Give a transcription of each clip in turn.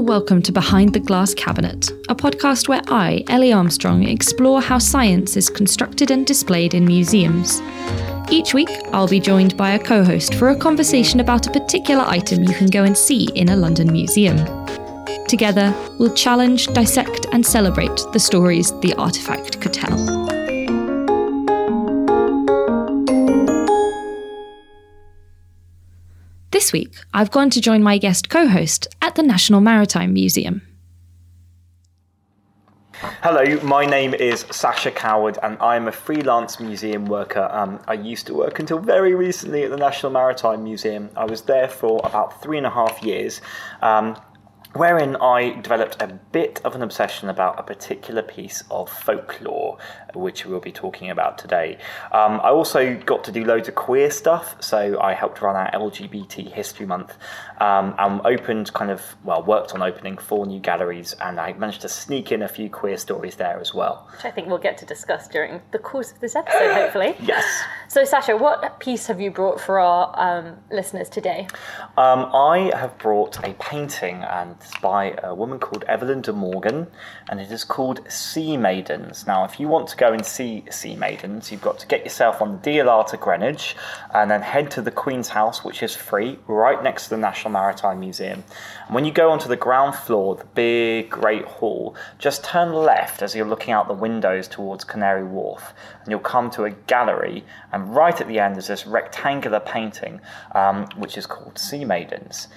welcome to Behind the Glass Cabinet, a podcast where I, Ellie Armstrong, explore how science is constructed and displayed in museums. Each week, I'll be joined by a co host for a conversation about a particular item you can go and see in a London museum. Together, we'll challenge, dissect, and celebrate the stories the artefact could tell. Week, I've gone to join my guest co host at the National Maritime Museum. Hello, my name is Sasha Coward, and I'm a freelance museum worker. Um, I used to work until very recently at the National Maritime Museum. I was there for about three and a half years. Um, wherein I developed a bit of an obsession about a particular piece of folklore, which we'll be talking about today. Um, I also got to do loads of queer stuff, so I helped run our LGBT History Month um, and opened kind of, well, worked on opening four new galleries, and I managed to sneak in a few queer stories there as well. Which I think we'll get to discuss during the course of this episode, hopefully. yes. So, Sasha, what piece have you brought for our um, listeners today? Um, I have brought a painting, and it's by a woman called Evelyn de Morgan, and it is called Sea Maidens. Now, if you want to go and see Sea Maidens, you've got to get yourself on the DLR to Greenwich, and then head to the Queen's House, which is free, right next to the National Maritime Museum. And when you go onto the ground floor, the big Great Hall, just turn left as you're looking out the windows towards Canary Wharf, and you'll come to a gallery, and right at the end is this rectangular painting, um, which is called Sea Maidens.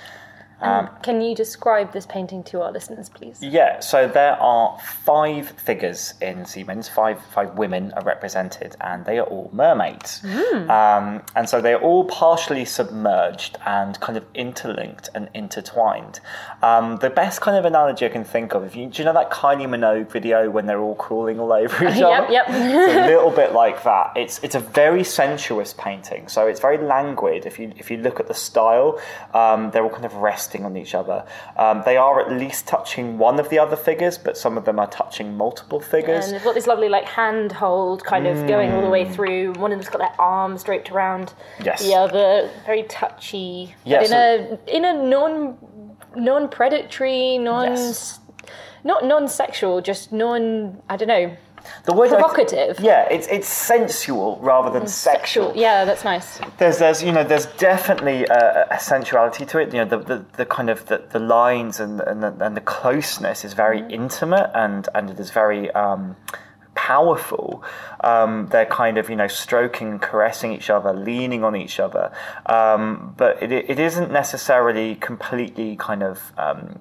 Um, Can you describe this painting to our listeners, please? Yeah, so there are five figures in Sea Maidens. Five five women are represented, and they are all mermaids. Mm. Um, and so they are all partially submerged and kind of interlinked and intertwined. Um, the best kind of analogy I can think of, if you do you know that Kylie Minogue video when they're all crawling all over each other? yep, yep. it's a little bit like that. It's it's a very sensuous painting, so it's very languid. If you if you look at the style, um, they're all kind of resting resting on each other. Um, they are at least touching one of the other figures, but some of them are touching multiple figures. And they've got this lovely like handhold kind of mm. going all the way mm. through. One of them's got their arms draped around yes. the other, very touchy. Yes. in a in a non non predatory, non yes. not non sexual, just non I don't know the word provocative. Th- yeah, it's it's sensual rather than sexual. sexual. Yeah, that's nice. There's there's you know there's definitely a, a sensuality to it. You know the, the, the kind of the, the lines and and the, and the closeness is very mm. intimate and and it is very. Um, powerful. Um, they're kind of, you know, stroking, caressing each other, leaning on each other. Um, but it, it isn't necessarily completely kind of um,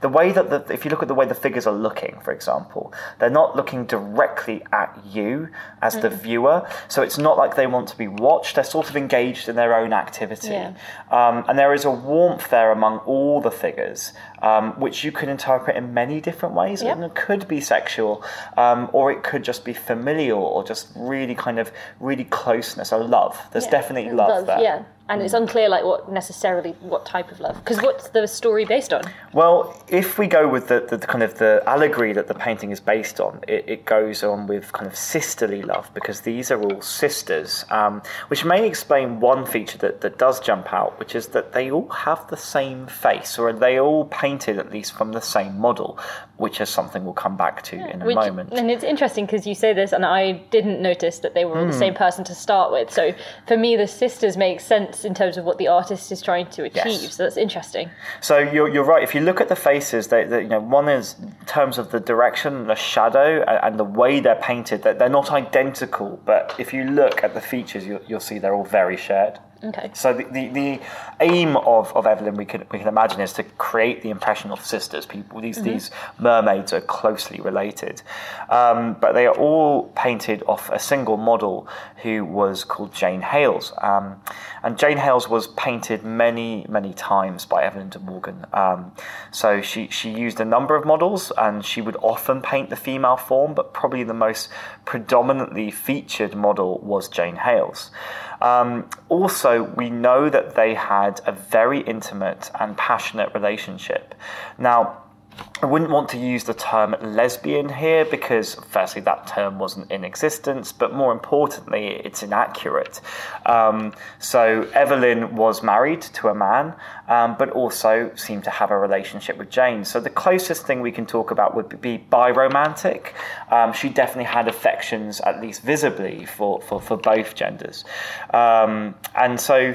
the way that the, if you look at the way the figures are looking, for example, they're not looking directly at you as mm. the viewer. So it's not like they want to be watched. They're sort of engaged in their own activity. Yeah. Um, and there is a warmth there among all the figures, um, which you can interpret in many different ways. Yep. It could be sexual, um, or it could just be familial, or just really kind of really closeness or love. There's yeah. definitely love, love there. Yeah and it's unclear like what necessarily what type of love because what's the story based on well if we go with the, the, the, kind of the allegory that the painting is based on it, it goes on with kind of sisterly love because these are all sisters um, which may explain one feature that, that does jump out which is that they all have the same face or they all painted at least from the same model which is something we'll come back to yeah, in a which, moment and it's interesting because you say this and i didn't notice that they were all mm. the hmm. same person to start with so for me the sisters make sense in terms of what the artist is trying to achieve. Yes. So that's interesting. So you're, you're right. If you look at the faces, they, they, you know, one is in terms of the direction, the shadow, and, and the way they're painted. That they're not identical, but if you look at the features, you'll, you'll see they're all very shared. Okay. So the, the, the, aim of, of Evelyn, we can we can imagine, is to create the impression of sisters. People, these mm-hmm. these mermaids are closely related, um, but they are all painted off a single model who was called Jane Hales, um, and Jane Hales was painted many many times by Evelyn de Morgan. Um, so she she used a number of models, and she would often paint the female form, but probably the most predominantly featured model was Jane Hales. Um, also, we know that they had a very intimate and passionate relationship. Now, I wouldn't want to use the term lesbian here because, firstly, that term wasn't in existence, but more importantly, it's inaccurate. Um, so, Evelyn was married to a man, um, but also seemed to have a relationship with Jane. So, the closest thing we can talk about would be biromantic. Um, she definitely had affections, at least visibly, for, for, for both genders. Um, and so,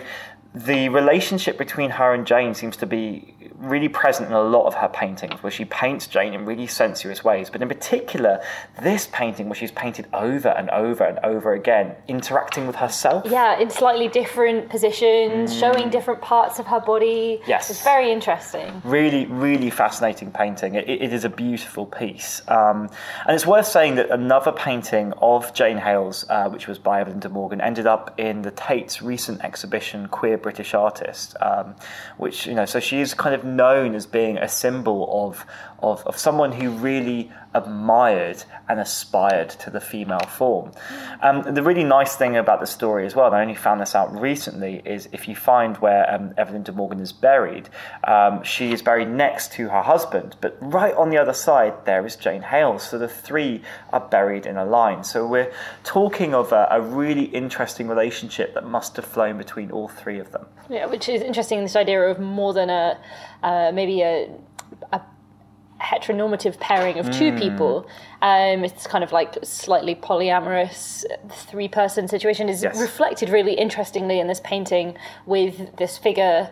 the relationship between her and Jane seems to be really present in a lot of her paintings, where she paints Jane in really sensuous ways. But in particular, this painting, where she's painted over and over and over again, interacting with herself. Yeah, in slightly different positions, mm. showing different parts of her body. Yes. It's very interesting. Really, really fascinating painting. it, it is a beautiful piece. Um, and it's worth saying that another painting of Jane Hales, uh, which was by Evelyn de Morgan, ended up in the Tate's recent exhibition, Queer British Artist, um, which, you know, so she is kind of known as being a symbol of, of, of someone who really admired and aspired to the female form. Um, the really nice thing about the story as well, and I only found this out recently, is if you find where um, Evelyn de Morgan is buried, um, she is buried next to her husband, but right on the other side there is Jane Hales. So the three are buried in a line. So we're talking of a, a really interesting relationship that must have flown between all three of them. Yeah, which is interesting. This idea of more than a uh, maybe a, a heteronormative pairing of two mm. people. Um, it's kind of like slightly polyamorous three person situation is yes. reflected really interestingly in this painting with this figure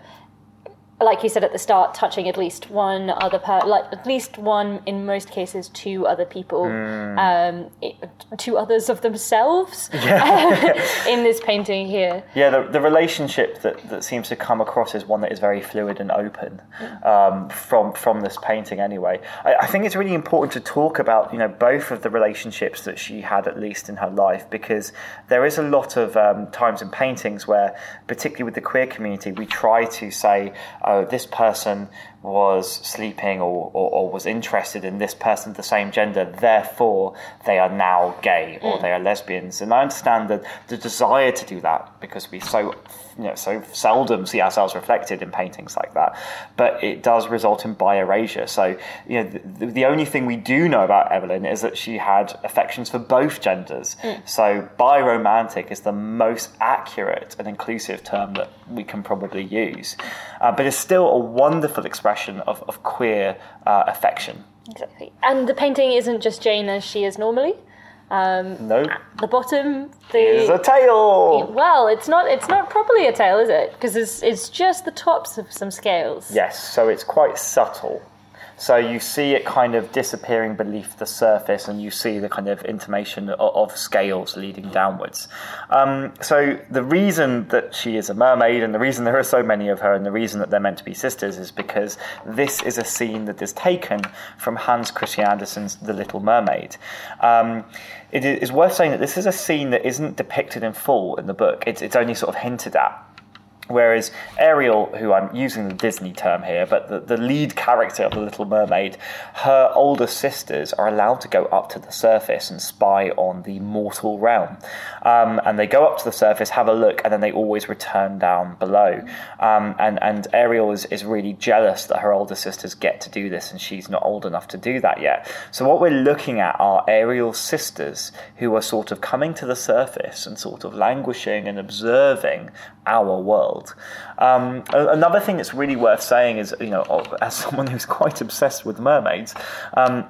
like you said at the start, touching at least one other per like at least one in most cases two other people, mm. um, it, two others of themselves yeah. in this painting here. Yeah, the, the relationship that, that seems to come across is one that is very fluid and open um, from from this painting. Anyway, I, I, think it's really important to talk about you know both of the relationships that she had at least in her life because there is a lot of um, times in paintings where, particularly with the queer community, we try to say oh, this person was sleeping or, or, or, was interested in this person of the same gender, therefore they are now gay or mm. they are lesbians. And I understand that the desire to do that because we so you know so seldom see ourselves reflected in paintings like that, but it does result in bi erasure. So you know the, the, only thing we do know about Evelyn is that she had affections for both genders. Mm. So biromantic is the most accurate and inclusive term that we can probably use, uh, but it's still a wonderful expression expression of, of queer uh, affection. Exactly. And the painting isn't just Jane as she is normally. Um, no. The bottom, the is a tail. Well, it's not. It's not properly a tail, is it? Because it's it's just the tops of some scales. Yes. So it's quite subtle. So you see it kind of disappearing beneath the surface, and you see the kind of intimation of, of scales leading downwards. Um, so the reason that she is a mermaid, and the reason there are so many of her, and the reason that they're meant to be sisters, is because this is a scene that is taken from Hans Christian Andersen's The Little Mermaid. Um, it is worth saying that this is a scene that isn't depicted in full in the book. It's, it's only sort of hinted at. Whereas Ariel, who I'm using the Disney term here, but the, the lead character of The Little Mermaid, her older sisters are allowed to go up to the surface and spy on the mortal realm. Um, and they go up to the surface, have a look, and then they always return down below. Um, and, and Ariel is, is really jealous that her older sisters get to do this and she's not old enough to do that yet. So, what we're looking at are Ariel's sisters who are sort of coming to the surface and sort of languishing and observing our world. Um, another thing that's really worth saying is, you know, as someone who's quite obsessed with mermaids, um,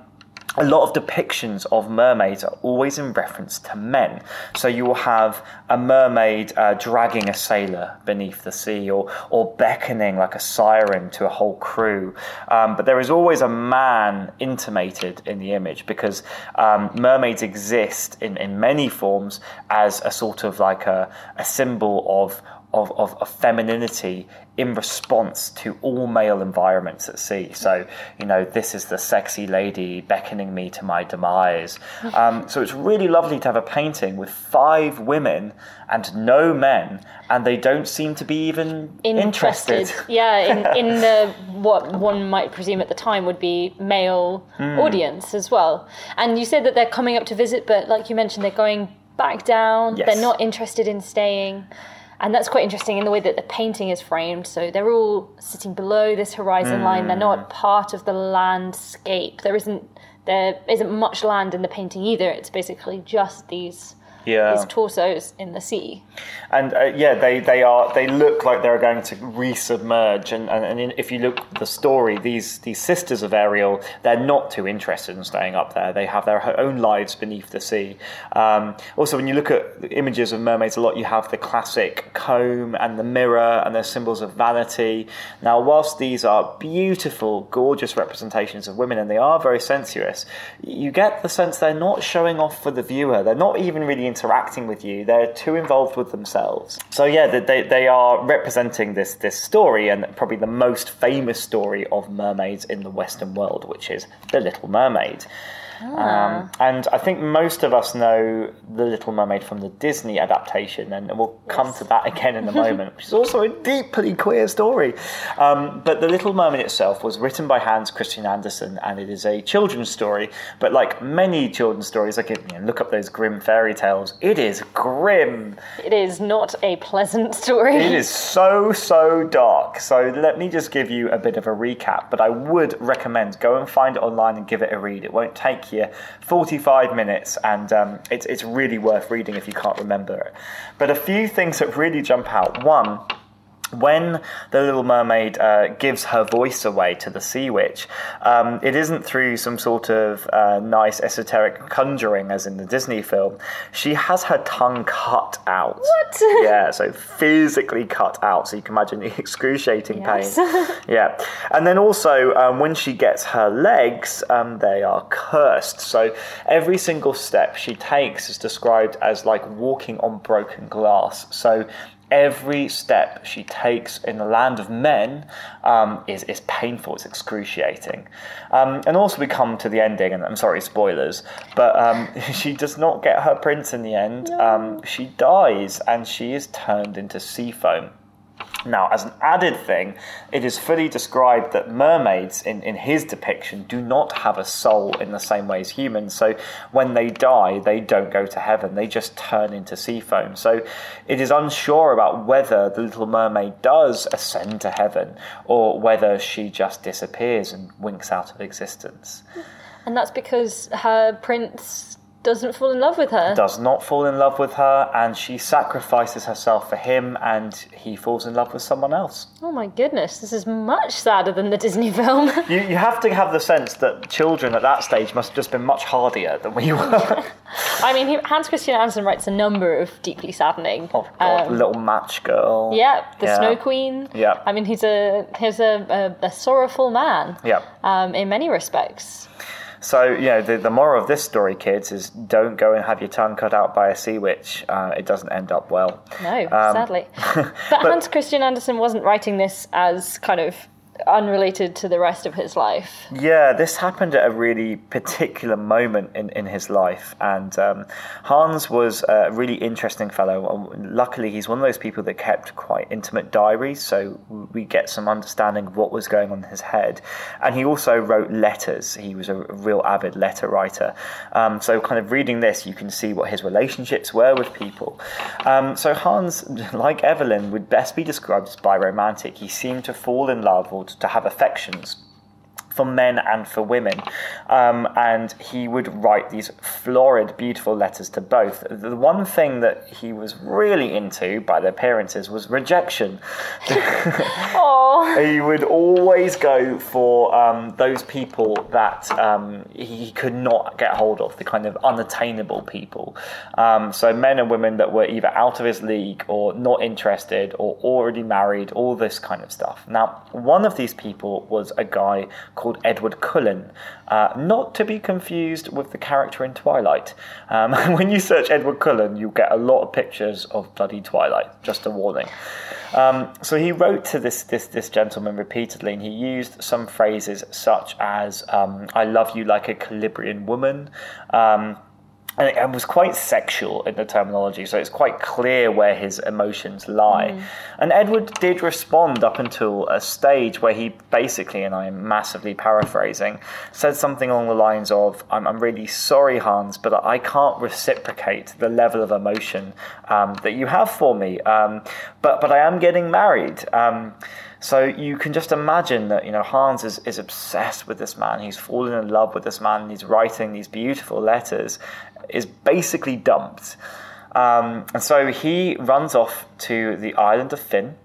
a lot of depictions of mermaids are always in reference to men. So you will have a mermaid uh, dragging a sailor beneath the sea or, or beckoning like a siren to a whole crew. Um, but there is always a man intimated in the image because um, mermaids exist in, in many forms as a sort of like a, a symbol of of, of, of, femininity in response to all male environments at sea. So, you know, this is the sexy lady beckoning me to my demise. Um, so it's really lovely to have a painting with five women and no men, and they don't seem to be even interested. interested. Yeah, in, in the what one might presume at the time would be male mm. audience as well. And you said that they're coming up to visit, but like you mentioned, they're going back down. Yes. They're not interested in staying. And that's quite interesting in the way that the painting is framed. So they're all sitting below this horizon line. They're not mm. part of the landscape. There isn't there isn't much land in the painting either. It's basically just these Yeah. these torsos in the sea. and uh, yeah, they, they are they look like they're going to resubmerge. And, and, and in, if you look at the story, these these sisters of Ariel, they're not too interested in staying up there. They have their own lives beneath the sea. Um, also, when you look at the images of mermaids a lot, you have the classic comb and the mirror, and they're symbols of vanity. Now, whilst these are beautiful, gorgeous representations of women, and they are very sensuous, you get the sense they're not showing off for the viewer. They're not even really interacting with you. They're too involved with themselves. So yeah, they, they, are representing this this story, and probably the most famous story of mermaids in the Western world, which is The Little Mermaid. Um, and I think most of us know The Little Mermaid from the Disney adaptation, and we'll come to that again in a moment, which is also a deeply queer story. Um, but The Little Mermaid itself was written by Hans Christian Andersen, and it is a children's story. But like many children's stories, like you know, look up those Grimm fairy tales, it is grim. It is not a pleasant story. It is so, so dark. So let me just give you a bit of a recap, but I would recommend go and find it online and give it a read. It won't take you 45 minutes, and um, it's, it's really worth reading if you can't remember it. But a few things that really jump out. One, when the Little Mermaid uh, gives her voice away to the Sea Witch, um, it isn't through some sort of uh, nice esoteric conjuring as in the Disney film. She has her tongue cut out. What? Yeah, so physically cut out. So you can imagine the excruciating Yes. pain. Yeah. And then also, um, when she gets her legs, um, they are cursed. So every single step she takes is described as like walking on broken glass. So every step she takes in the land of men um, is, is painful, it's excruciating. Um, and also, we come to the ending, and I'm sorry, spoilers, but um, she does not get her prince in the end. Um, she dies, and she is turned into sea foam. Now, as an added thing, it is fully described that mermaids, in, in his depiction, do not have a soul in the same way as humans. So when they die, they don't go to heaven, they just turn into sea foam. So it is unsure about whether the Little Mermaid does ascend to heaven or whether she just disappears and winks out of existence. And that's because her prince doesn't fall in love with her. Does not fall in love with her, and she sacrifices herself for him, and he falls in love with someone else. Oh my goodness, this is much sadder than the Disney film. You, you have to have the sense that children at that stage must have just been much hardier than we were. I mean, he- Hans Christian Andersen writes a number of deeply saddening. oh God, um, little match girl. yeah, the Yeah. Snow Queen. Yeah. I mean, he's a he's a, a, a sorrowful man. Yeah. Um, in many respects. So you know the, the moral of this story, kids, is don't go and have your tongue cut out by a sea witch. Uh, it doesn't end up well. No, Um, sadly. But, Hans Christian Andersen wasn't writing this as kind of unrelated to the rest of his life. Yeah, this happened at a really particular moment in, in his life. And um, Hans was a really interesting fellow. Um, Luckily, he's one of those people that kept quite intimate diaries, so we get some understanding of what was going on in his head. And he also wrote letters. He was a real avid letter writer. Um, so, kind of reading this, you can see what his relationships were with people. Um, so, Hans, like Evelyn, would best be described as biromantic. He seemed to fall in love or to have affections for men and for women. Um, and he would write these florid, beautiful letters to both. The one thing that he was really into by the appearances was rejection. He would always go for um, those people that um, he could not get hold of, the kind of unattainable people. Um, so men and women that were either out of his league or not interested or already married, all this kind of stuff. Now, one of these people was a guy called Edward Cullen, uh, not to be confused with the character in Twilight. Um, when you search Edward Cullen, you get a lot of pictures of bloody Twilight, just a warning. Um, so he wrote to this, this this gentleman repeatedly, and he used some phrases such as um, "I love you like a Calabrian woman." And it was quite sexual in the terminology, so it's quite clear where his emotions lie. Mm. And Edward did respond up until a stage where he basically, and I'm massively paraphrasing, said something along the lines of, I'm, I'm really sorry, Hans, but I can't reciprocate the level of emotion um, that you have for me, um, but, but I am getting married. Um, so you can just imagine that you know Hans is, is obsessed with this man. He's fallen in love with this man. he's writing these beautiful letters. Is basically dumped, um, and so he runs off to the island of Fyn,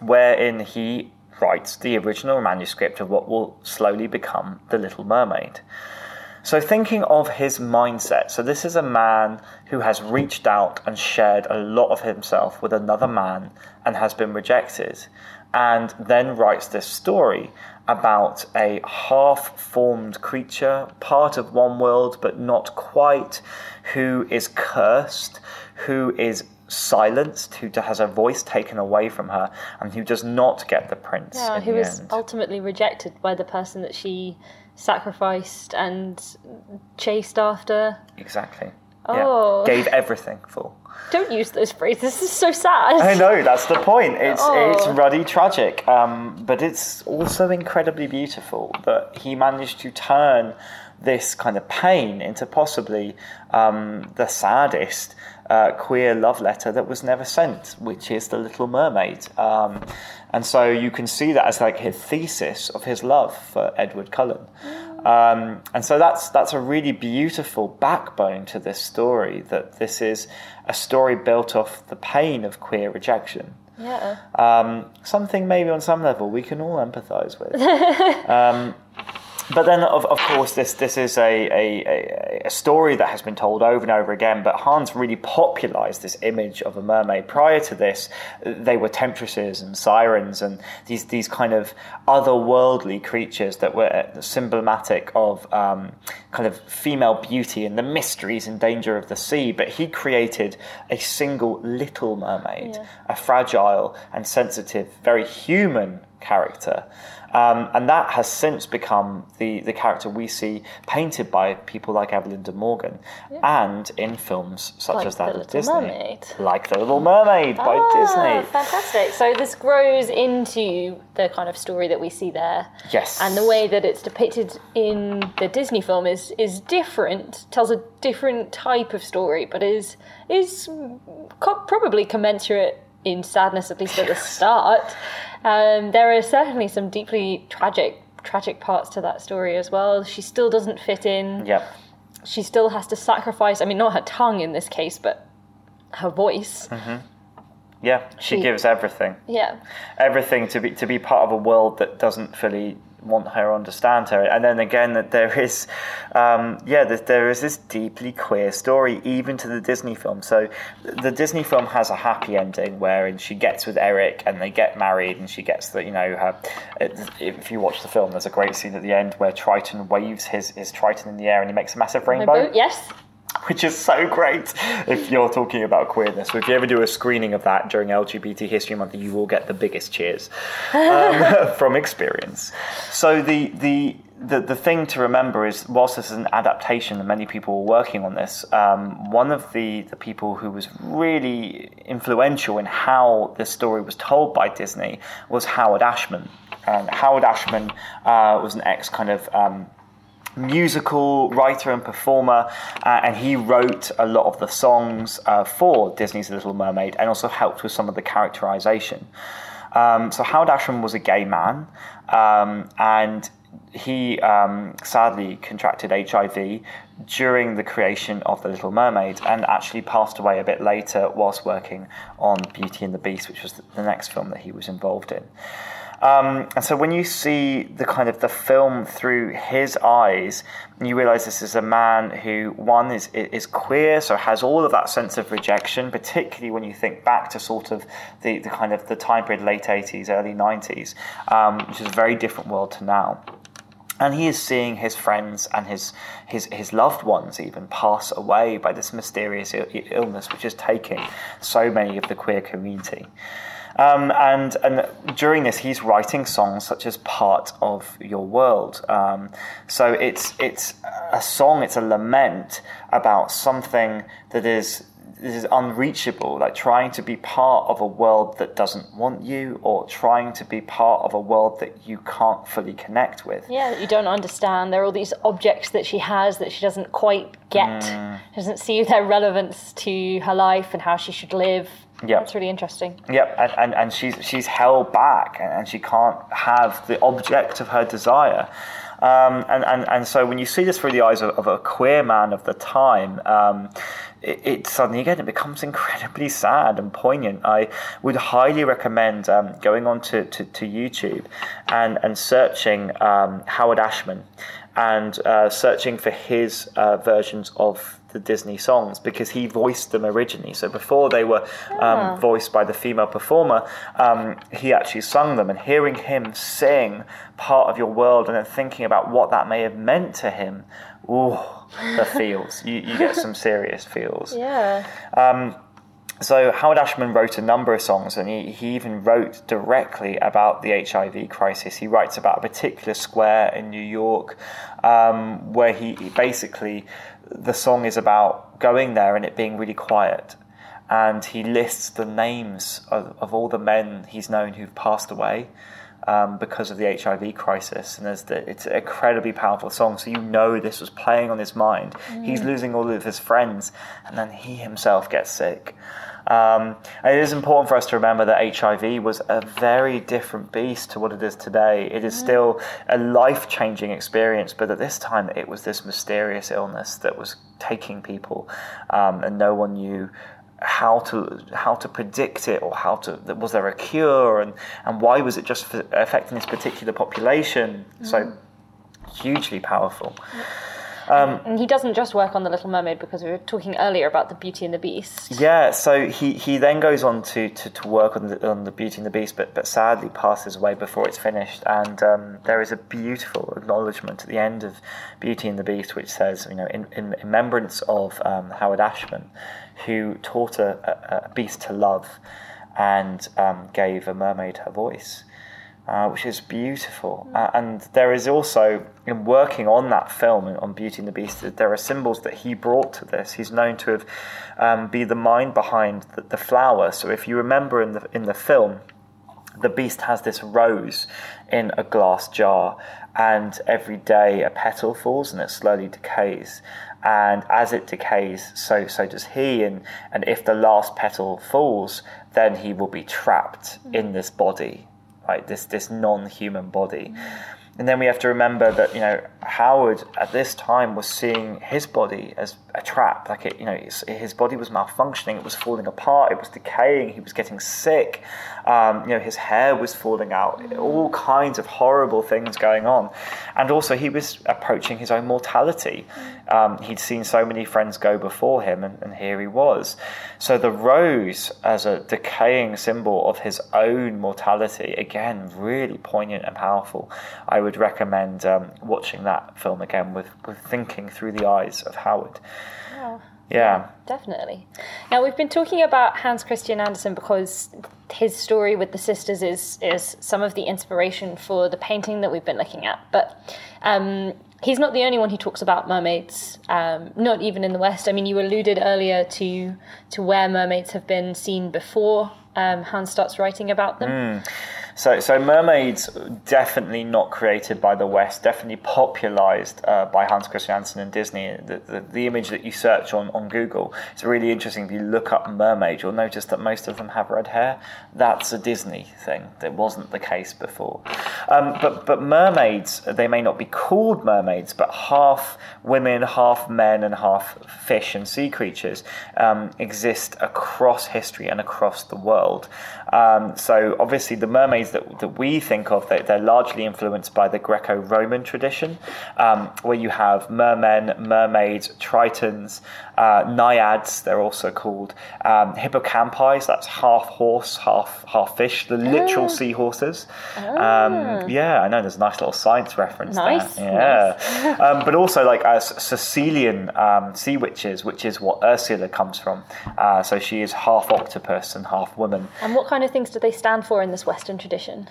wherein he writes the original manuscript of what will slowly become the Little Mermaid. So, thinking of his mindset, so this is a man who has reached out and shared a lot of himself with another man and has been rejected and then writes this story about a half formed creature, part of one world but not quite, who is cursed, who is silenced, who has her voice taken away from her, and who does not get the prince. Yeah, who is end. ultimately rejected by the person that she sacrificed and chased after. Exactly. Oh. Yeah. Gave everything for. Don't use those phrases. This is so sad. I know that's the point. It's oh. it's ruddy tragic, um, but it's also incredibly beautiful that he managed to turn this kind of pain into possibly um, the saddest uh, queer love letter that was never sent, which is The Little Mermaid. Um, and so you can see that as like his thesis of his love for Edward Cullen. Um, and so that's that's a really beautiful backbone to this story. That this is a story built off the pain of queer rejection. Yeah. Um, something maybe on some level we can all empathise with. um, but then, of, of course, this this is a, a, a, story that has been told over and over again. But Hans really popularized this image of a mermaid. Prior to this, they were temptresses and sirens and these these kind of otherworldly creatures that were symbolic of um, kind of female beauty and the mysteries and danger of the sea. But he created a single little mermaid, yeah. a fragile and sensitive, very human character. Um, and that has since become the, the character we see painted by people like Evelyn de Morgan yeah. and in films such like as that of Disney. Mermaid. Like The Little Mermaid by ah, Disney. Fantastic. So this grows into the kind of story that we see there. Yes. And the way that it's depicted in the Disney film is, is different, tells a different type of story, but is, is probably commensurate in sadness, at least at the start. Um, there are certainly some deeply tragic tragic parts to that story as well. She still doesn't fit in. Yep. She still has to sacrifice. I mean, not her tongue in this case, but her voice. Mm-hmm. Yeah, she, she, gives everything. Yeah. Everything to be to be part of a world that doesn't fully want her, understand her. And then again, that there is, um, yeah, that there is this deeply queer story, even to the Disney film. So the Disney film has a happy ending wherein she gets with Eric and they get married, and she gets the, you know, her. If you watch the film, there's a great scene at the end where Triton waves his his Triton in the air and he makes a massive rainbow. Yes which is so great if you're talking about queerness. If you ever do a screening of that during LGBT History Month, you will get the biggest cheers um, from experience. So the the the, the thing to remember is, whilst this is an adaptation and many people were working on this, um, one of the, the people who was really influential in how this story was told by Disney was Howard Ashman. And Howard Ashman uh, was an ex kind of um, musical writer and performer, uh, and he wrote a lot of the songs uh, for Disney's Little Mermaid and also helped with some of the characterization. Um, so Howard Ashman was a gay man, um, and he um, sadly contracted HIV during the creation of The Little Mermaid and actually passed away a bit later whilst working on Beauty and the Beast, which was the next film that he was involved in. Um, and so when you see the kind of the film through his eyes, you realize this is a man who one is is queer, so has all of that sense of rejection, particularly when you think back to sort of the, the kind of the time period late 80s, early 90s, um, which is a very different world to now. And he is seeing his friends and his his his loved ones even pass away by this mysterious illness which is taking so many of the queer community Um, and and during this, he's writing songs such as "Part of Your World." Um, so it's it's a song, it's a lament about something that is this is unreachable, like trying to be part of a world that doesn't want you, or trying to be part of a world that you can't fully connect with. Yeah, that you don't understand. There are all these objects that she has that she doesn't quite get. Mm. She doesn't see their relevance to her life and how she should live. Yep. That's really interesting. Yep, and, and, and she's she's held back, and she can't have the object of her desire. Um, and, and, and so when you see this through the eyes of, of a queer man of the time, um, it, it, suddenly again it becomes incredibly sad and poignant. I would highly recommend um, going on to, to, to, YouTube and, and searching um, Howard Ashman and uh, searching for his uh, versions of the Disney songs because he voiced them originally. So before they were um, voiced by the female performer, um, he actually sung them. And hearing him sing part of your world and then thinking about what that may have meant to him, ooh, the feels. You, you get some serious feels. Yeah. Um, so Howard Ashman wrote a number of songs, and he, he even wrote directly about the HIV crisis. He writes about a particular square in New York um, where he, basically the song is about going there and it being really quiet. And he lists the names of, of all the men he's known who've passed away um, because of the HIV crisis. And the, it's an incredibly powerful song. So you know this was playing on his mind. Mm. He's losing all of his friends, and then he himself gets sick. Um, it is important for us to remember that HIV was a very different beast to what it is today. It is mm. still a life changing experience, but at this time it was this mysterious illness that was taking people, um, and no one knew how to how to predict it or how to was there a cure and and why was it just affecting this particular population mm. so hugely powerful um, and he doesn't just work on The Little Mermaid because we were talking earlier about The Beauty and the Beast. Yeah, so he, he then goes on to, to, to work on the, on the Beauty and the Beast, but, but sadly passes away before it's finished. And um, there is a beautiful acknowledgement at the end of Beauty and the Beast, which says, you know, in, in remembrance of um, Howard Ashman, who taught a, a, a beast to love and um, gave a mermaid her voice uh, which is beautiful. Uh, and there is also, in working on that film, on Beauty and the Beast, there are symbols that he brought to this. He's known to have um, be the mind behind the, the flower. So if you remember in the in the film, the beast has this rose in a glass jar, and every day a petal falls and it slowly decays. And as it decays, so so does he. And and if the last petal falls, then he will be trapped mm. in this body right? this this non-human body. And then we have to remember that you know Howard at this time was seeing his body as a trap. Like it, you know, his, body was malfunctioning. It was falling apart. It was decaying. He was getting sick. Um, you know, his hair was falling out. All kinds of horrible things going on. And also, he was approaching his own mortality. Um, he'd seen so many friends go before him, and, and here he was. So the rose as a decaying symbol of his own mortality, again, really poignant and powerful. I would recommend um, watching that film again with, with thinking through the eyes of Howard. Yeah. Yeah. Definitely. Now we've been talking about Hans Christian Andersen because his story with the sisters is is some of the inspiration for the painting that we've been looking at. But um, he's not the only one who talks about mermaids. Um, not even in the West. I mean, you alluded earlier to to where mermaids have been seen before um, Hans starts writing about them. Mm. So, so mermaids definitely not created by the West, definitely popularized uh, by Hans Christian Andersen and Disney. The, the, the, image that you search on, on Google, it's really interesting. If you look up mermaid, you'll notice that most of them have red hair. That's a Disney thing. That wasn't the case before. Um, but, but mermaids, they may not be called mermaids, but half women, half men, and half fish and sea creatures um, exist across history and across the world. Um, so obviously the mermaids that, that we think of, they, are largely influenced by the Greco-Roman tradition, um, where you have mermen, mermaids, tritons, Uh, naiads, they're also called. Um, hippocampi, so that's half horse, half half fish, the literal Ah. seahorses. Um, yeah, I know there's a nice little science reference Nice, there. Yeah. um, but also like uh, Sicilian um, sea witches, which is what Ursula comes from. Uh, so she is half octopus and half woman. And what kind of things do they stand for in this Western tradition?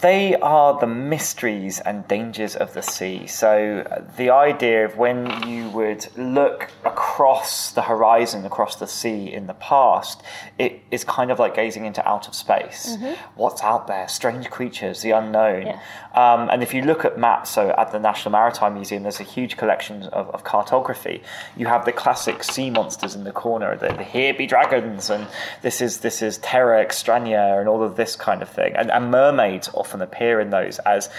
They are the mysteries and dangers of the sea. So, uh, the idea of when you would look across the horizon, across the sea in the past, it is kind of like gazing into outer space. What's out there? Strange creatures, the unknown. Yeah. Um, and if you look at maps, so at the National Maritime Museum, there's a huge collection of, of cartography. You have the classic sea monsters in the corner, the, the here be dragons, and this is this is Terra Extraña, and all of this kind of thing. And, and mermaids often appear in those as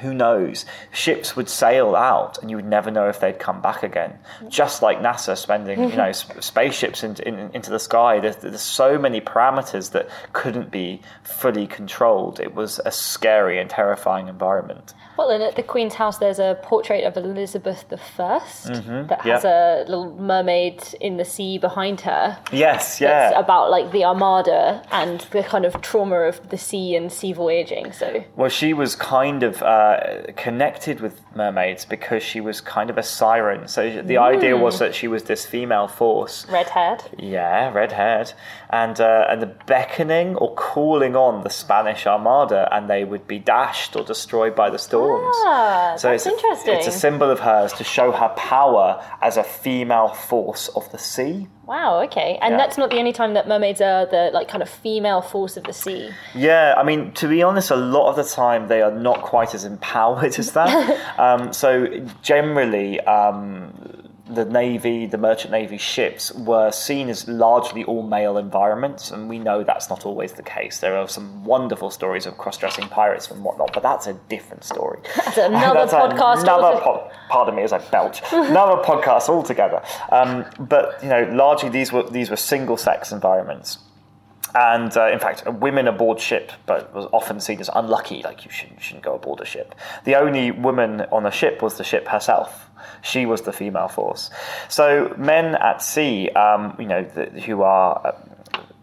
who knows? Ships would sail out, and you would never know if they'd come back again. Just like NASA spending, you know, sp- spaceships into in, into the sky. There's, there's so many parameters that couldn't be fully controlled. It was a scary and terrifying environment. Well, and at the Queen's house, there's a portrait of Elizabeth I that Mm-hmm. yeah. has a little mermaid in the sea behind her. Yes, It's yeah. about like the Armada and the kind of trauma of the sea and sea voyaging. So Well, she was kind of uh, Uh, connected with mermaids because she was kind of a siren. So the idea was hmm. that she was this female force. red haired. Yeah, red haired, and uh, and the beckoning or calling on the Spanish Armada, and they would be dashed or destroyed by the storms. Ah, so that's it's interesting. A, it's a symbol of hers to show her power as a female force of the sea. Wow. Okay. And Yeah. that's not the only time that mermaids are the like kind of female force of the sea. Yeah, I mean, to be honest, a lot of the time they are not quite as empowered as that. um, so generally, um, the navy, the merchant navy ships were seen as largely all male environments, and we know that's not always the case. There are some wonderful stories of cross-dressing pirates and whatnot, but that's a different story. That's another podcast. Another po- pardon me as I belch. Another podcast altogether. Um, but you know, largely these were these were single-sex environments. And uh, in fact, women aboard ship, but was often seen as unlucky. Like you shouldn't, you shouldn't go aboard a ship. The only woman on the ship was the ship herself. She was the female force. So men at sea, um, you know, the, who are. Uh,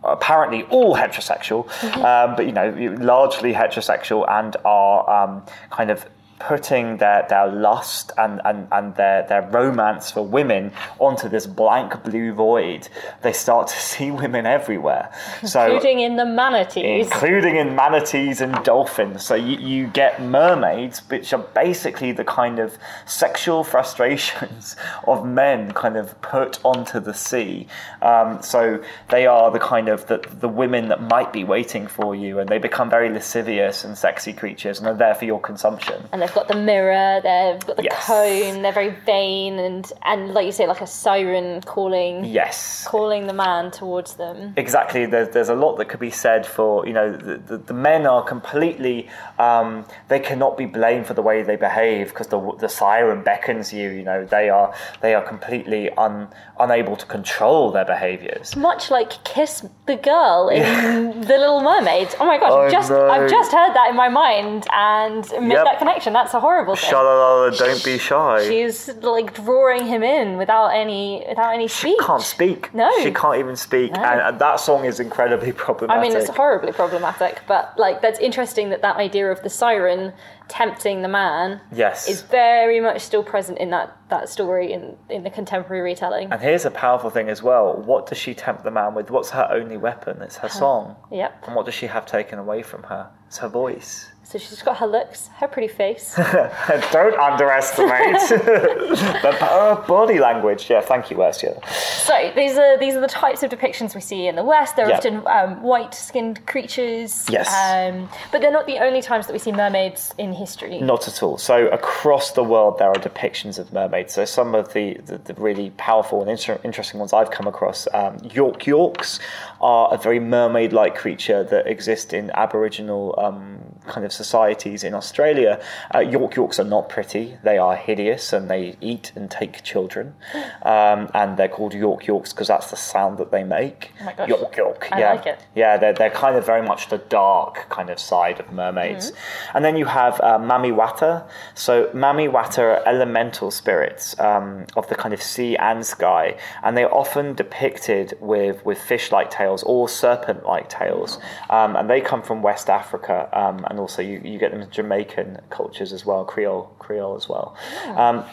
apparently all heterosexual, um, but you know, largely heterosexual and are um, kind of putting their, their lust and, and, and their, their romance for women onto this blank blue void. They start to see women everywhere. So Including in the manatees. including in manatees and dolphins. So you, you get mermaids, which are basically the kind of sexual frustrations of men kind of put onto the sea. Um, so they are the kind of the, the women that might be waiting for you, and they become very lascivious and sexy creatures, and are there for your consumption. and got the mirror, they've got the Yes. cone, they're very vain and and like you say, like a siren calling Yes. calling the man towards them. exactly there's, there's a lot that could be said for you know the, the, the men are completely um, they cannot be blamed for the way they behave because the, the siren beckons you you know they are they are completely un, unable to control their behaviors Much like Kiss the Girl in The Little Mermaid. Oh my gosh, I've just know. I've just heard that in my mind and made Yep. that connection. That's a horrible thing. Shalalala, don't be shy She's like drawing him in without any without any speech. She can't speak No. she can't even speak and, and that song is incredibly problematic. I mean, it's horribly problematic, but like that's interesting that that idea of the siren tempting the man yes is very much still present in that that story in in the contemporary retelling. and here's a powerful thing as well what does she tempt the man with what's her only weapon it's her song Yep. and what does she have taken away from her it's her voice So she's got her looks, her pretty face. Don't underestimate the power of body language. Yeah, thank you, Ursula. so these are these are the types of depictions we see in the West. They're Yeah. often um, white-skinned creatures. Yes. Um, but they're not the only times that we see mermaids in history. Not at all. So across the world, there are depictions of mermaids. So some of the, the, the really powerful and inter- interesting ones I've come across, um, York Yorks are a very mermaid-like creature that exist in Aboriginal um, kind of societies in Australia, uh, York Yorks are not pretty. They are hideous and they eat and take children. Um, and they're called York Yorks because that's the sound that they make. Oh my gosh. York York. I yeah. like it. Yeah, they're, they're kind of very much the dark kind of side of mermaids. And then you have uh, Mami Wata. So Mami Wata are elemental spirits um, of the kind of sea and sky, and they're often depicted with, with fish-like tails or serpent-like tails. Um, and they come from West Africa, um, and also you, you get them in Jamaican cultures as well, Creole Creole as well. Um,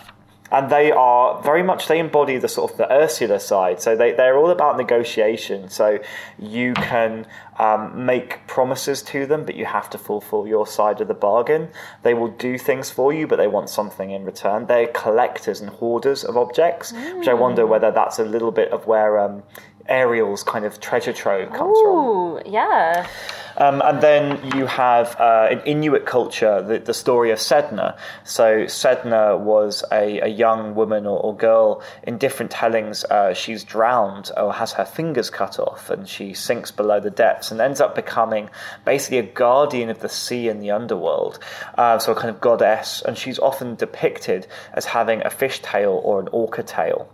and they are very much they embody the sort of the Ursula side. So they they're all about negotiation. So you can um, make promises to them, but you have to fulfill your side of the bargain. They will do things for you, but they want something in return. They're collectors and hoarders of objects, which I wonder whether that's a little bit of where. Um, Ariel's kind of treasure trove comes from. Ooh, yeah. Um, and then you have uh, in Inuit culture the, the story of Sedna. So Sedna was a, a young woman or, or girl. In different tellings, uh, she's drowned or has her fingers cut off, and she sinks below the depths and ends up becoming basically a guardian of the sea and the underworld. Uh, so a kind of goddess, and she's often depicted as having a fish tail or an orca tail.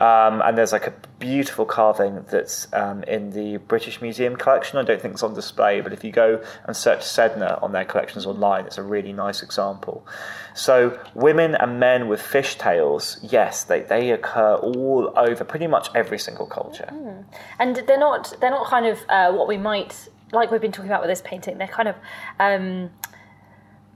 Um, and there's like a beautiful carving that's um, in the British Museum collection. I don't think it's on display, but if you go and search Sedna on their collections online, it's a really nice example. So, women and men with fish tails, yes, they, they occur all over pretty much every single culture. and they're not they're not kind of uh, what we might like we've been talking about with this painting they're kind of um,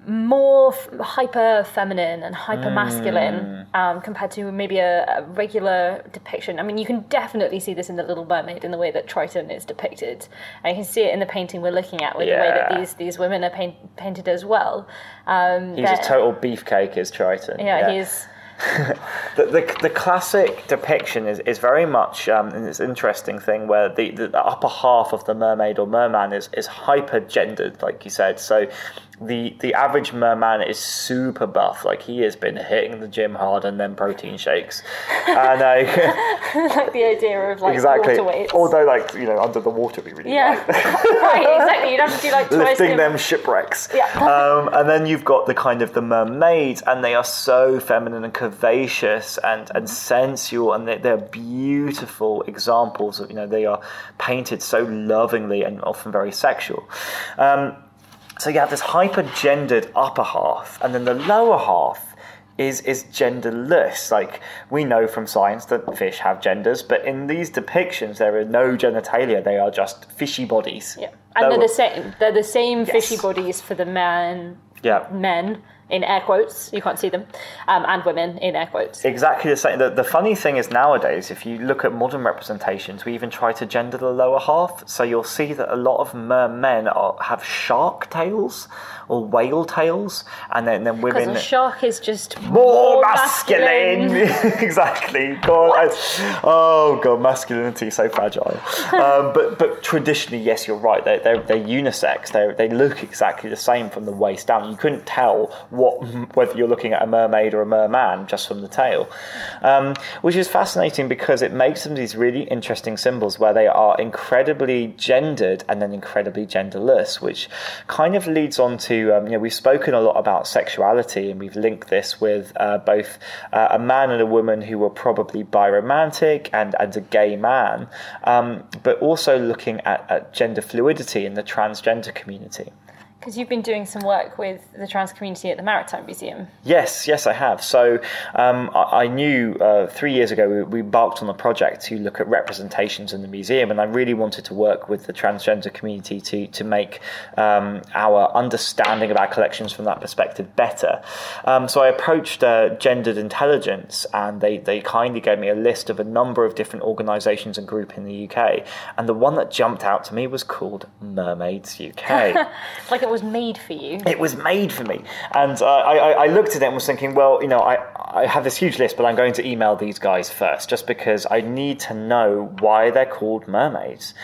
more f- hyper feminine and hyper masculine um, compared to maybe a, a regular depiction. I mean, you can definitely see this in the Little Mermaid in the way that Triton is depicted, and you can see it in the painting we're looking at with the way that these these women are paint, painted as well. Um, He's a total beefcake, is Triton. yeah, he's the, the, the classic depiction is, is very much um, and it's an interesting thing where the, the upper half of the mermaid or merman is, is hyper gendered, like you said. So the the average merman is super buff, like he has been hitting the gym hard and then protein shakes. and uh, like the idea of like exactly. water weights. Although, like you know, under the water we really yeah, right, exactly. You'd have to do like twice lifting the them shipwrecks. Yeah. um, and then you've got the kind of the mermaids, and they are so feminine and curvaceous and, and sensual, and they, they're beautiful examples of you know they are painted so lovingly and often very sexual. Um, so you have this hyper gendered upper half, and then the lower half is is genderless. Like we know from science that fish have genders, but in these depictions there are no genitalia; they are just fishy bodies. Yeah, and they're the same. They're the same Yes. fishy bodies for the man, Yeah. men in air quotes. You can't see them, um, and women in air quotes. Exactly the same. The, the funny thing is nowadays, if you look at modern representations, we even try to gender the lower half. So you'll see that a lot of mermen are, have shark tails or whale tails, and then, then women. Because a shark is just more masculine. exactly. God, I- oh god, masculinity so fragile. um, but but traditionally, yes, you're right. They're they're, they're unisex. They they look exactly the same from the waist down. You couldn't tell what whether you're looking at a mermaid or a merman just from the tail, um, which is fascinating because it makes them these really interesting symbols where they are incredibly gendered and then incredibly genderless, which kind of leads on to um, you know we've spoken a lot about sexuality and we've linked this with uh, both uh, a man and a woman who were probably biromantic and and a gay man, um, but also looking at, at gender fluidity in the transgender community. Because you've been doing some work with the trans community at the Maritime Museum. Yes, yes, I have. So um, I, I knew uh, three years ago we, we embarked on a project to look at representations in the museum, and I really wanted to work with the transgender community to to make um, our understanding of our collections from that perspective better. Um, so I approached uh, Gendered Intelligence, and they they kindly gave me a list of a number of different organisations and group in the UK, and the one that jumped out to me was called Mermaids UK. Like it was made for you. it was made for me. And uh, I, I, looked at it and was thinking, well, you know, I, I have this huge list, but I'm going to email these guys first, just because I need to know why they're called mermaids.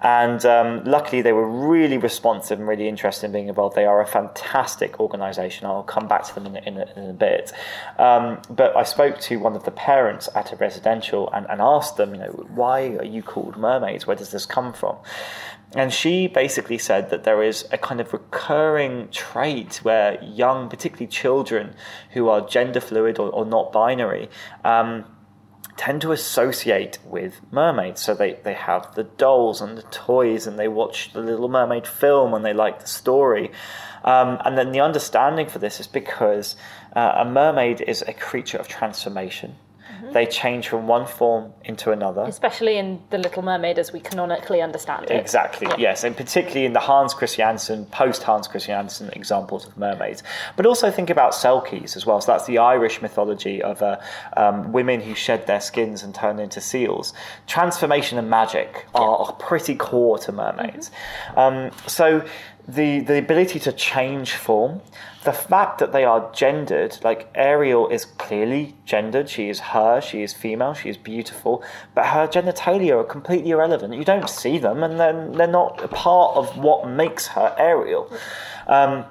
And um, luckily, they were really responsive and really interested in being involved. They are a fantastic organisation. I'll come back to them in, in, a, in a bit. Um, but I spoke to one of the parents at a residential and, and asked them, you know, why are you called mermaids? Where does this come from? And she basically said that there is a kind of recurring trait where young, particularly children who are gender fluid or, or not binary, um, tend to associate with mermaids. So they, they have the dolls and the toys and they watch the Little Mermaid film and they like the story. Um, and then the understanding for this is because uh, a mermaid is a creature of transformation. They change from one form into another. Especially in The Little Mermaid as we canonically understand it. Exactly, yeah. yes. And particularly in the Hans Christiansen, post Hans Christiansen examples of mermaids. But also think about Selkies as well. So that's the Irish mythology of uh, um, women who shed their skins and turn into seals. Transformation and magic are, yeah. pretty core to mermaids. Mm-hmm. Um, so the, the ability to change form, the fact that they are gendered, like Ariel is clearly gendered, she is her, she is female, she is beautiful, but her genitalia are completely irrelevant. You don't see them, and then they're not a part of what makes her Ariel. Um,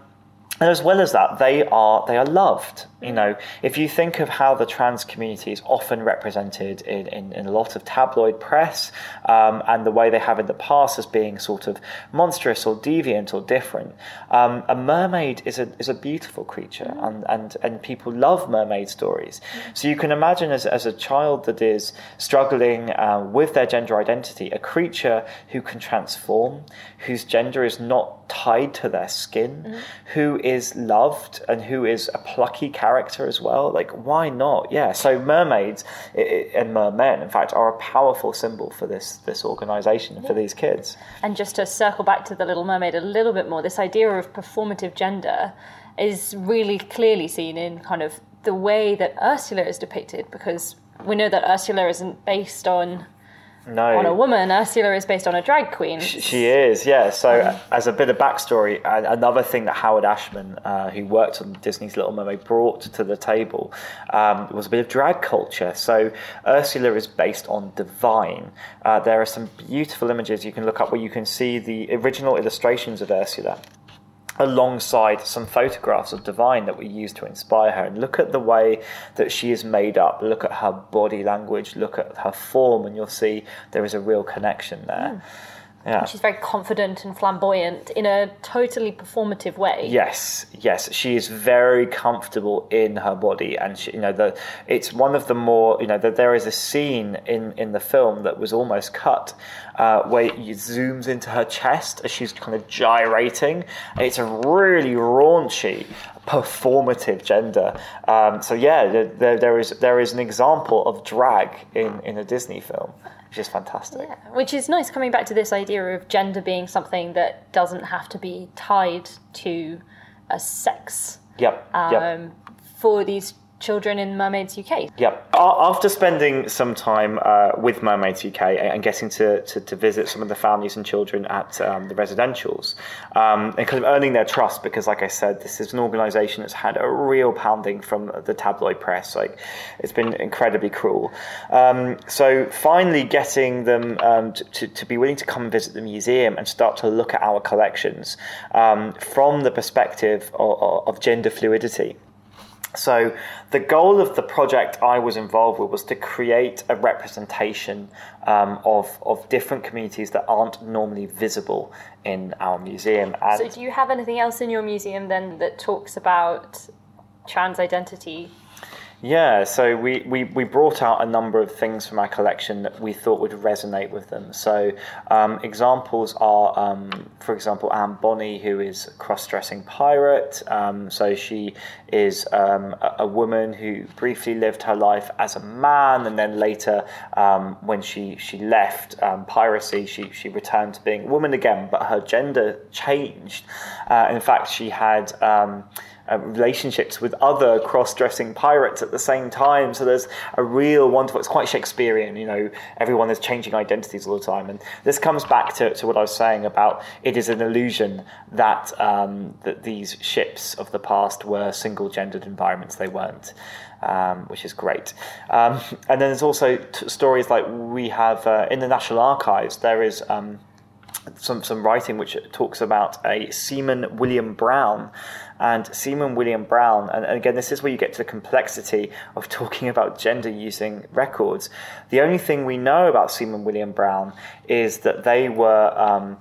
and as well as that, they are they are loved. You know, if you think of how the trans community is often represented in, in, in a lot of tabloid press, um, and the way they have in the past as being sort of monstrous or deviant or different, um, a mermaid is a is a beautiful creature, and and, and people love mermaid stories. So you can imagine as as a child that is struggling uh, with their gender identity, a creature who can transform, whose gender is not tied to their skin, mm-hmm. who is loved and who is a plucky character as well. Like, why not? Yeah. So mermaids and mermen, in fact, are a powerful symbol for this this organisation yeah. for these kids. And just to circle back to the Little Mermaid a little bit more, this idea of performative gender is really clearly seen in kind of the way that Ursula is depicted, because we know that Ursula isn't based on no. on a woman. Ursula is based on a drag queen. She is, yeah. So, um, as a bit of backstory, another thing that Howard Ashman, uh, who worked on Disney's Little Mermaid, brought to the table um, was a bit of drag culture. So, Ursula is based on Divine. Uh, there are some beautiful images you can look up where you can see the original illustrations of Ursula alongside some photographs of Divine that we used to inspire her. And look at the way that she is made up, look at her body language, look at her form, and you'll see there is a real connection there. Mm. Yeah. She's very confident and flamboyant in a totally performative way. Yes, yes, she is very comfortable in her body, and she, you know, the it's one of the more you know that there is a scene in in the film that was almost cut uh, where it zooms into her chest as she's kind of gyrating. It's a really raunchy performative gender. Um, so yeah, there, there is there is an example of drag in in a Disney film which is fantastic. Yeah, which is nice coming back to this idea of gender being something that doesn't have to be tied to a sex. Yep. Um, yep. For these children in Mermaids UK. Yep. After spending some time uh, with Mermaids UK and getting to, to, to, visit some of the families and children at um, the residentials um, and kind of earning their trust, because, like I said, this is an organisation that's had a real pounding from the tabloid press. Like, it's been incredibly cruel. Um, so, finally, getting them um, to, to, be willing to come and visit the museum and start to look at our collections um, from the perspective of, of gender fluidity. So, the goal of the project I was involved with was to create a representation um, of, of different communities that aren't normally visible in our museum. And so, do you have anything else in your museum then that talks about trans identity yeah, so we, we, we brought out a number of things from our collection that we thought would resonate with them. So um, examples are, um, for example, Anne Bonny, who is a cross-dressing pirate. Um, so she is um, a, a, woman who briefly lived her life as a man, and then later, um, when she she left um, piracy, she she returned to being a woman again, but her gender changed. Uh, in fact, she had uh, relationships with other cross-dressing pirates at the same time. So there's a real wonderful. It's quite Shakespearean, you know. Everyone is changing identities all the time, and this comes back to, to what I was saying about it is an illusion that um, that these ships of the past were single-gendered environments. They weren't. Um, which is great. Um, and then there's also t- stories like we have uh, in the National Archives. There is um, some some writing which talks about a Seaman William Brown. And Seaman William Brown, and again, this is where you get to the complexity of talking about gender using records. The only thing we know about Seaman William Brown is that they were um,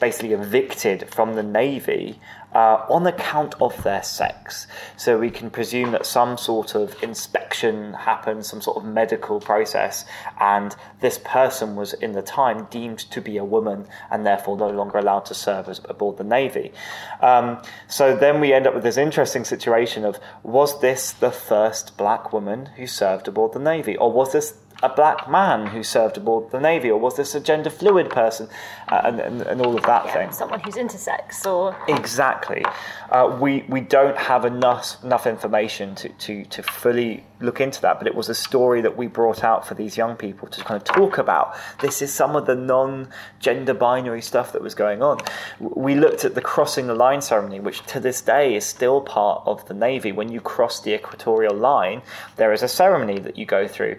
basically evicted from the Navy uh, on account of their sex. So we can presume that some sort of inspection happened, some sort of medical process, and this person was in the time deemed to be a woman and therefore no longer allowed to serve as, aboard the Navy. Um, so then we end up with this interesting situation of was this the first black woman who served aboard the Navy, or was this a black man who served aboard the navy, or was this a gender fluid person, uh, and, and, and, all of that yeah, thing? Someone who's intersex, or exactly. Uh, we we don't have enough enough information to, to, to fully look into that, but it was a story that we brought out for these young people to kind of talk about. This is some of the non-gender binary stuff that was going on. We looked at the crossing the line ceremony, which to this day is still part of the navy. When you cross the equatorial line, there is a ceremony that you go through.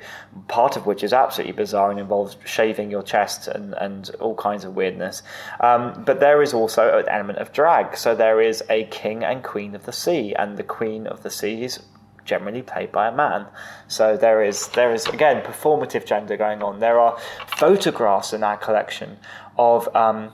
Part part of which is absolutely bizarre and involves shaving your chest and, and all kinds of weirdness. Um, but there is also an element of drag. So there is a king and queen of the sea, and the queen of the sea is generally played by a man. So there is there is again performative gender going on. There are photographs in our collection of um,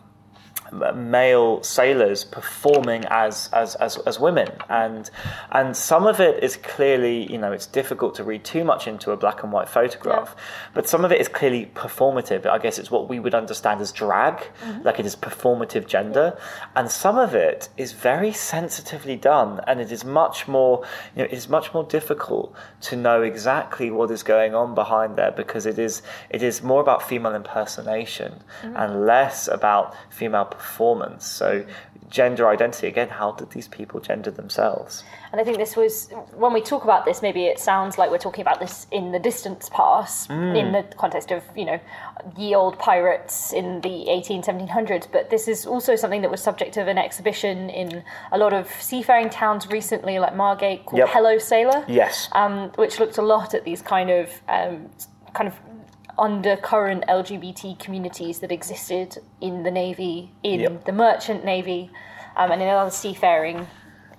male sailors performing as, as, as, as women. And, and some of it is clearly, you know, it's difficult to read too much into a black and white photograph, yeah. but some of it is clearly performative. I guess it's what we would understand as drag, mm-hmm. like it is performative gender. And some of it is very sensitively done, and it is much more, you know, it is much more difficult to know exactly what is going on behind there because it is, it is more about female impersonation mm-hmm. and less about female performance. So, gender identity again, how did these people gender themselves? And I think this was when we talk about this, maybe it sounds like we're talking about this in the distance past, mm. in the context of you know ye old pirates in the 18, 1700s. But this is also something that was subject of an exhibition in a lot of seafaring towns recently, like Margate, called yep. Hello Sailor. Yes, um, which looked a lot at these kind of um, kind of undercurrent LGBT communities that existed in the Navy, in yep. the merchant Navy, um, and in other seafaring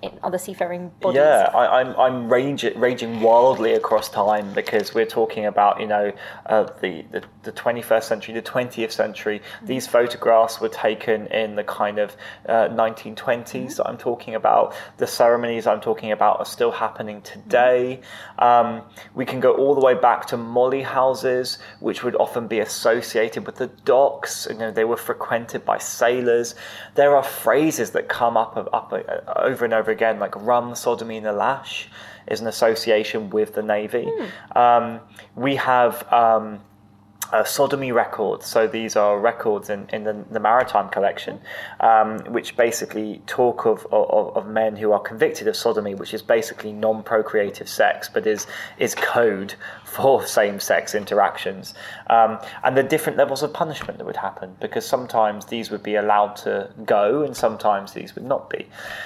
in other seafaring bodies. Yeah, I, am I'm, I'm ranging, raging wildly across time because we're talking about you know uh, the, the, the 21st century, the 20th century. Mm-hmm. These photographs were taken in the kind of uh, 1920s mm-hmm. that I'm talking about. The ceremonies I'm talking about are still happening today. Mm-hmm. Um, we can go all the way back to molly houses, which would often be associated with the docks. You know, they were frequented by sailors. There are phrases that come up, up uh, over and over over again, like rum, sodomy, and the lash is an association with the Navy. Mm. Um, we have um, uh, sodomy records. So these are records in, in the, the maritime collection, um, which basically talk of, of, of, men who are convicted of sodomy, which is basically non-procreative sex, but is is code for same-sex interactions, um, and the different levels of punishment that would happen, because sometimes these would be allowed to go, and sometimes these would not be.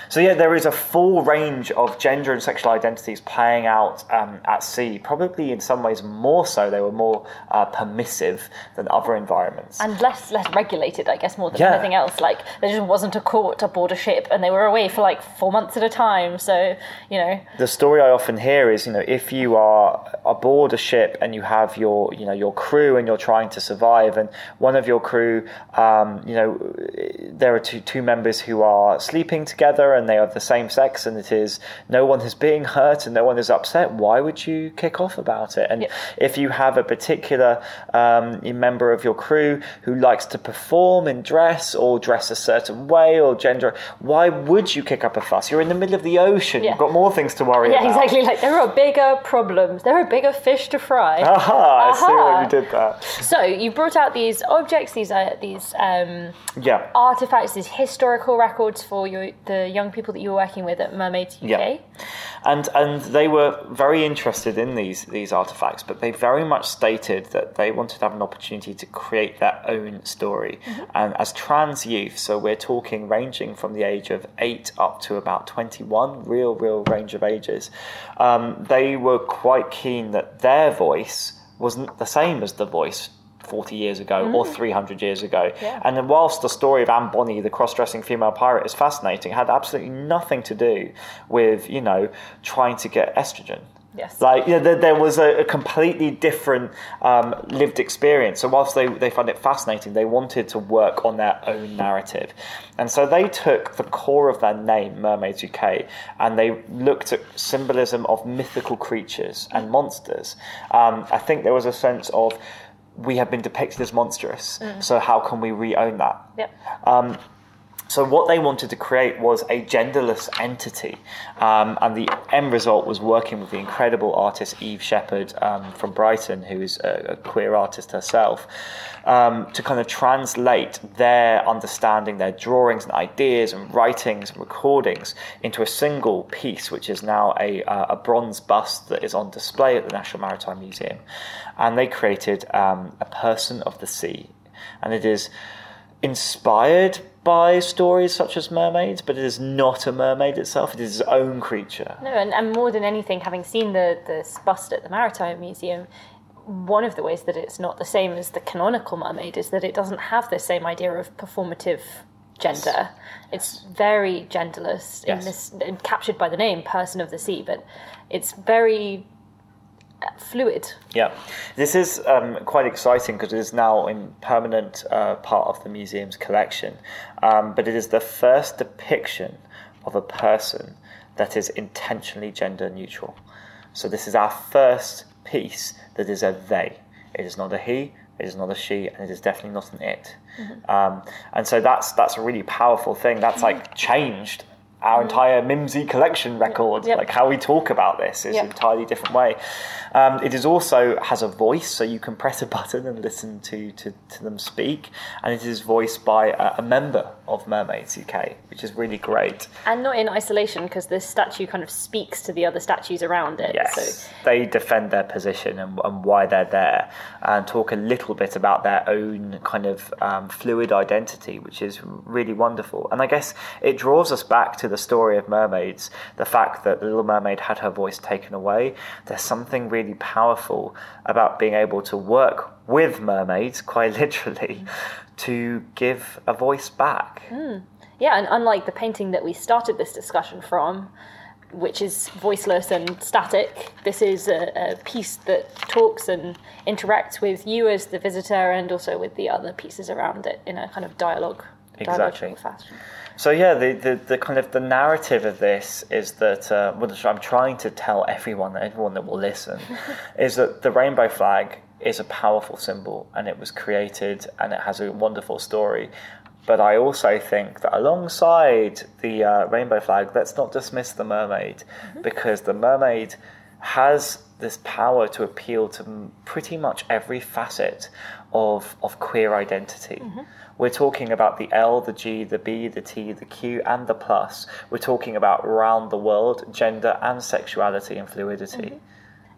So yeah, there is a full range of gender and sexual identities playing out um, at sea. Probably in some ways more so. They were more uh, permissive permissive than other environments. And less less regulated, I guess, more than yeah. anything else. Like there just wasn't a court aboard a ship and they were away for like four months at a time. So, you know. The story I often hear is, you know, if you are aboard a ship and you have your, you know, your crew and you're trying to survive and one of your crew, um, you know, there are two, two members who are sleeping together and they are the same sex and it is no one is being hurt and no one is upset, why would you kick off about it? And yep. if you have a particular uh, um, a member of your crew who likes to perform in dress or dress a certain way or gender, why would you kick up a fuss? You're in the middle of the ocean. Yeah. You've got more things to worry yeah, about. Yeah, exactly. Like there are bigger problems. There are bigger fish to fry. Aha! Aha. I see what you did there. So you brought out these objects, these uh, these um, yeah. artifacts, these historical records for your, the young people that you were working with at Mermaids UK. Yeah. And and they were very interested in these these artifacts, but they very much stated that they wanted to have an opportunity to create their own story. Mm-hmm. And as trans youth, so we're talking ranging from the age of eight up to about 21, real, real range of ages, um, they were quite keen that their voice wasn't the same as the voice 40 years ago or 300 years ago. Yeah. And then, whilst the story of Anne Bonny, the cross dressing female pirate, is fascinating, had absolutely nothing to do with, you know, trying to get estrogen. Yes. Like, you know, there, there was a, a completely different um, lived experience. So, whilst they, they found it fascinating, they wanted to work on their own narrative. And so, they took the core of their name, Mermaids UK, and they looked at symbolism of mythical creatures and monsters. Um, I think there was a sense of we have been depicted as monstrous, so how can we re own that? Yep. So what they wanted to create was a genderless entity, um, and the end result was working with the incredible artist Eve Shepherd um, from Brighton, who is a, a queer artist herself, um, to kind of translate their understanding, their drawings and ideas and writings and recordings into a single piece, which is now a, uh, a bronze bust that is on display at the National Maritime Museum, and they created um, a person of the sea, and it is inspired by stories such as mermaids, but it is not a mermaid itself. It is its own creature. No, and, and more than anything, having seen the this bust at the Maritime Museum, one of the ways that it's not the same as the canonical mermaid is that it doesn't have the same idea of performative gender. It's very genderless yes. in this, captured by the name "Person of the Sea," but it's very fluid. Yeah, this is um, quite exciting because it is now in permanent uh, part of the museum's collection. Um, but it is the first depiction of a person that is intentionally gender neutral. So this is our first piece that is a they. It is not a he. It is not a she, and it is definitely not an it. Um, and so that's that's a really powerful thing. That's like changed our entire Mimsy collection record. Yep. Like how we talk about this is Yep. an entirely different way. Um, it is also has a voice, so you can press a button and listen to, to, to them speak, and it is voiced by a, a member of Mermaids UK, which is really great. And not in isolation, because this statue kind of speaks to the other statues around it. Yes, So they defend their position and, and why they're there, and talk a little bit about their own kind of um, fluid identity, which is really wonderful. And I guess it draws us back to the story of mermaids, the fact that the Little Mermaid had her voice taken away. There's something really powerful about being able to work with mermaids, quite literally, to give a voice back. Yeah, and unlike the painting that we started this discussion from, which is voiceless and static, this is a, a piece that talks and interacts with you as the visitor and also with the other pieces around it in a kind of dialogue, Exactly. fashion. So yeah, the, the, the kind of the narrative of this is that uh, what I'm trying to tell everyone, everyone that will listen, is that the rainbow flag is a powerful symbol and it was created and it has a wonderful story. But I also think that alongside the uh, rainbow flag, let's not dismiss the mermaid mm-hmm. because the mermaid has this power to appeal to pretty much every facet of, of queer identity. Mm-hmm. We're talking about the L, the G, the B, the T, the Q, and the plus. We're talking about round the world, gender and sexuality and fluidity. Mm-hmm.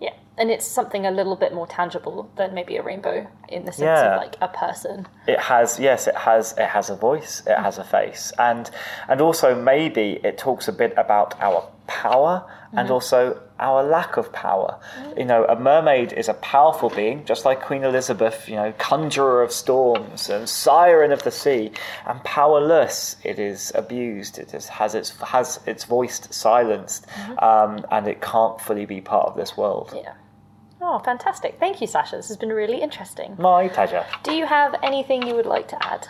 Yeah, and it's something a little bit more tangible than maybe a rainbow in the sense Yeah. of like a person. It has yes, it has it has a voice, it has a face, and and also maybe it talks a bit about our power and mm-hmm. also our lack of power. You know, a mermaid is a powerful being, just like Queen Elizabeth. You know, conjurer of storms and siren of the sea, and powerless. It is abused. It is, has its has its voice silenced, um, and it can't fully be part of this world. Yeah. Oh, fantastic. Thank you, Sacha. This has been really interesting. My pleasure. Do you have anything you would like to add?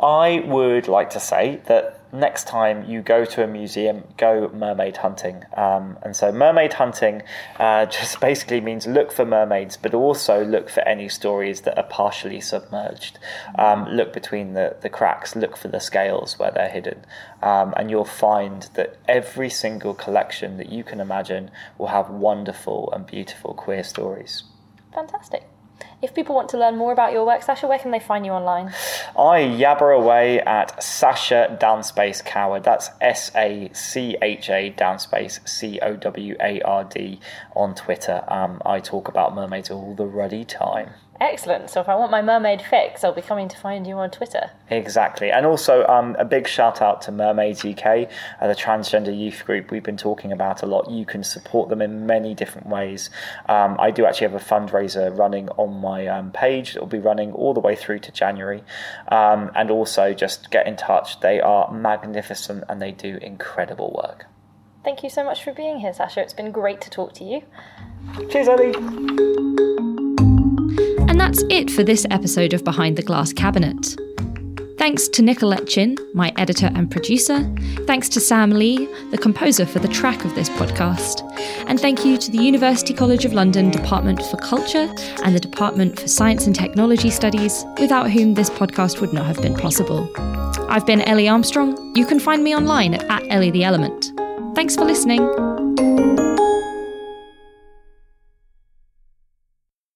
I would like to say that next time you go to a museum, go mermaid hunting. Um, and so, mermaid hunting uh, just basically means look for mermaids, but also look for any stories that are partially submerged. Um, look between the, the cracks, look for the scales where they're hidden. Um, and you'll find that every single collection that you can imagine will have wonderful and beautiful queer stories. Fantastic. If people want to learn more about your work, Sacha, where can they find you online? I yabber away at Sacha Downspace Coward. That's S A C H A Downspace C O W A R D on Twitter. Um, I talk about mermaids all the ruddy time. Excellent. So if I want my mermaid fix, I'll be coming to find you on Twitter. Exactly. And also um, a big shout out to Mermaids UK, uh, the transgender youth group we've been talking about a lot. You can support them in many different ways. Um, I do actually have a fundraiser running on my um, page. that will be running all the way through to January. Um, and also just get in touch. They are magnificent and they do incredible work. Thank you so much for being here, Sacha. It's been great to talk to you. Cheers, Ellie. And that's it for this episode of Behind the Glass Cabinet. Thanks to Nicolette Chin, my editor and producer. Thanks to Sam Lee, the composer for the track of this podcast. And thank you to the University College of London Department for Culture and the Department for Science and Technology Studies, without whom this podcast would not have been possible. I've been Ellie Armstrong. You can find me online at, at Ellie the Element. Thanks for listening.